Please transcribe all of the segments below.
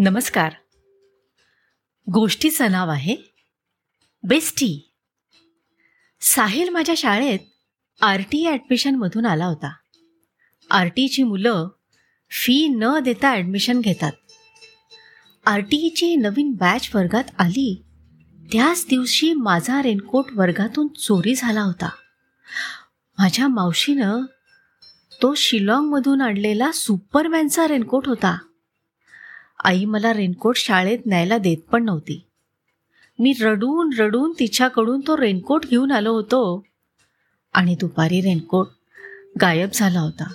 नमस्कार. गोष्टीचं नाव आहे बेस्टी. साहिल माझ्या शाळेत आर टी ॲडमिशनमधून आला होता. आर टीची मुलं फी न देता ॲडमिशन घेतात. आर टीची नवीन बॅच वर्गात आली त्याच दिवशी माझा रेनकोट वर्गातून चोरी झाला होता. माझ्या मावशीनं तो शिलाँगमधून आणलेला सुपरमॅनचा रेनकोट होता. आई मला रेनकोट शाळेत न्यायला देत पण नव्हती. मी रडून रडून तिच्याकडून तो रेनकोट घेऊन आलो होतो. आणि दुपारी रेनकोट गायब झाला होता.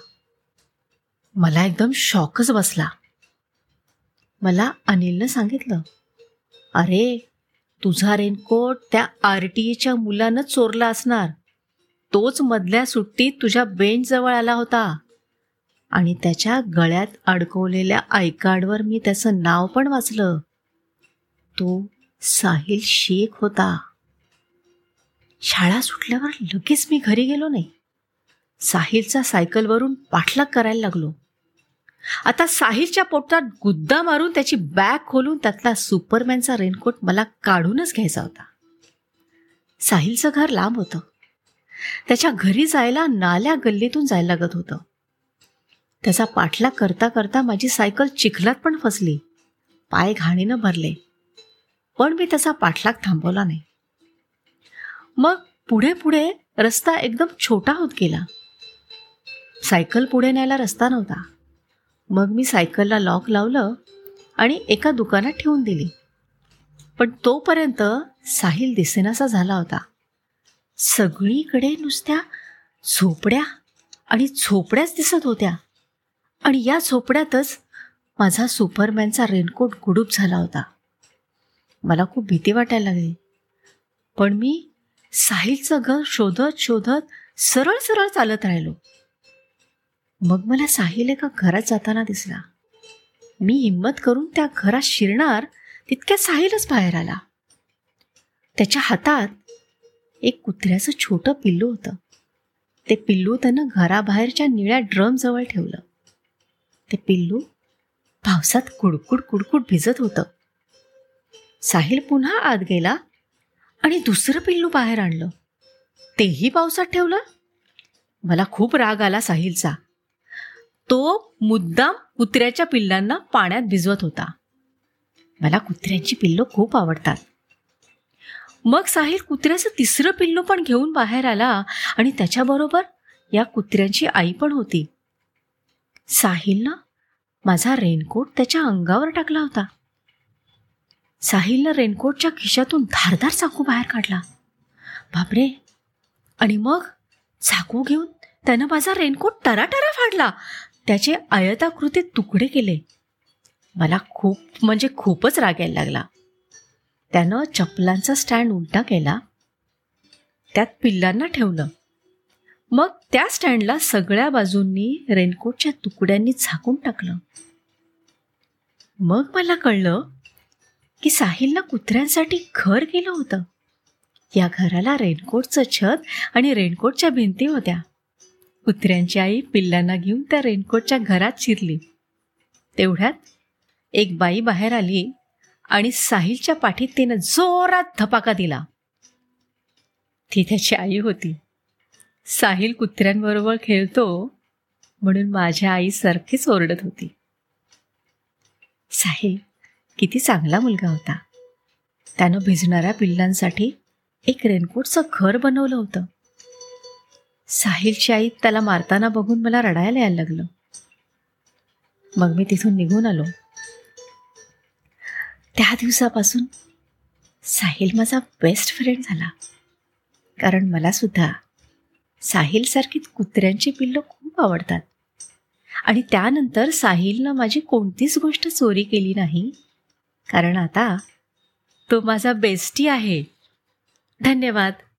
मला एकदम शॉकच बसला. मला अनिलनं सांगितलं अरे तुझा रेनकोट त्या आर टी ईच्या मुलानं चोरला असणार. तोच मधल्या सुट्टीत तुझ्या बेंचजवळ आला होता. आणि त्याच्या गळ्यात अडकवलेल्या आय कार्डवर मी त्याचं नाव पण वाचलं. तो साहिल शेख होता. शाळा सुटल्यावर लगेच मी घरी गेलो नाही. साहिलचा सायकलवरून पाठलाग करायला लागलो. आता साहिलच्या पोटात गुद्दा मारून त्याची बॅग खोलून त्यातला सुपरमॅनचा रेनकोट मला काढूनच घ्यायचा होता. साहिलचं घर लांब होतं. त्याच्या घरी जायला नाल्या गल्लीतून जायला लागत होतं. त्याचा पाठलाग करता करता माझी सायकल चिखलात पण फसली. पाय घाणीनं भरले. पण मी त्याचा पाठलाग थांबवला नाही. मग पुढे पुढे रस्ता एकदम छोटा होत गेला. सायकल पुढे न्यायला रस्ता नव्हता. मग मी सायकलला लॉक लावलं आणि एका दुकानात ठेवून दिली. पण तोपर्यंत साहिल दिसेनासा झाला होता. सगळीकडे नुसत्या झोपड्या आणि झोपड्याच दिसत होत्या. आणि या झोपड्यातच माझा सुपरमॅनचा रेनकोट गुडूप झाला होता. मला खूप भीती वाटायला लागली. पण मी साहिलचं घर शोधत शोधत सरळ सरळ चालत राहिलो. मग मला साहिल एका घरात जाताना दिसला. मी हिंमत करून त्या घरात शिरणार तितक्या साहिलच बाहेर आला. त्याच्या हातात एक कुत्र्याचं छोटं पिल्लू होतं. ते पिल्लू त्यानं घराबाहेरच्या निळ्या ड्रमजवळ ठेवलं. ते पिल्लू पावसात कुडकुड कुडकुड भिजत होतं. साहिल पुन्हा आत गेला आणि दुसरं पिल्लू बाहेर आणलं. तेही पावसात ठेवलं? मला खूप राग आला साहिलचा. तो मुद्दाम कुत्र्याच्या पिल्लांना पाण्यात भिजवत होता. मला कुत्र्यांची पिल्लं खूप आवडतात. मग साहिल कुत्र्याचं तिसरं पिल्लू पण घेऊन बाहेर आला आणि त्याच्याबरोबर या कुत्र्यांची आई पण होती. साहिलनं माझा रेनकोट त्याच्या अंगावर टाकला होता. साहिलनं रेनकोटच्या खिशातून धारदार चाकू बाहेर काढला. बापरे! आणि मग चाकू घेऊन त्यानं माझा रेनकोट टराटरा फाडला. त्याचे आयताकृती तुकडे केले. मला खूप म्हणजे खूपच राग यायला लागला. त्यानं चपलांचा स्टँड उलटा केला. त्यात पिल्लांना ठेवलं. मग त्या स्टँडला सगळ्या बाजूंनी रेनकोटच्या तुकड्यांनी झाकून टाकलं. मग मला कळलं की साहिलला कुत्र्यांसाठी घर केलं होतं. या घराला रेनकोटचं छत आणि रेनकोटच्या भिंती होत्या. कुत्र्यांची आई पिल्लांना घेऊन त्या रेनकोटच्या घरात शिरली. तेवढ्यात एक बाई बाहेर आली आणि साहिलच्या पाठीत तिनं जोरात धपाका दिला. ती त्याची आई होती. साहिल कुत्र्यांबरोबर खेळतो म्हणून माझ्या आई सारखीच ओरडत होती. साहिल किती चांगला मुलगा होता. त्यानं भिजणाऱ्या पिल्लांसाठी एक रेनकोटचं घर बनवलं होतं. साहिलची आई त्याला मारताना बघून मला रडायला यायला लागलं. मग मी तिथून निघून आलो. त्या दिवसापासून साहिल माझा बेस्ट फ्रेंड झाला. कारण मला सुद्धा साहिलसारखी कुत्र्यांची पिल्लं खूप आवडतात. आणि त्यानंतर साहिलनं माझी कोणतीच गोष्ट चोरी केली नाही. कारण आता तो माझा बेस्टी आहे. धन्यवाद.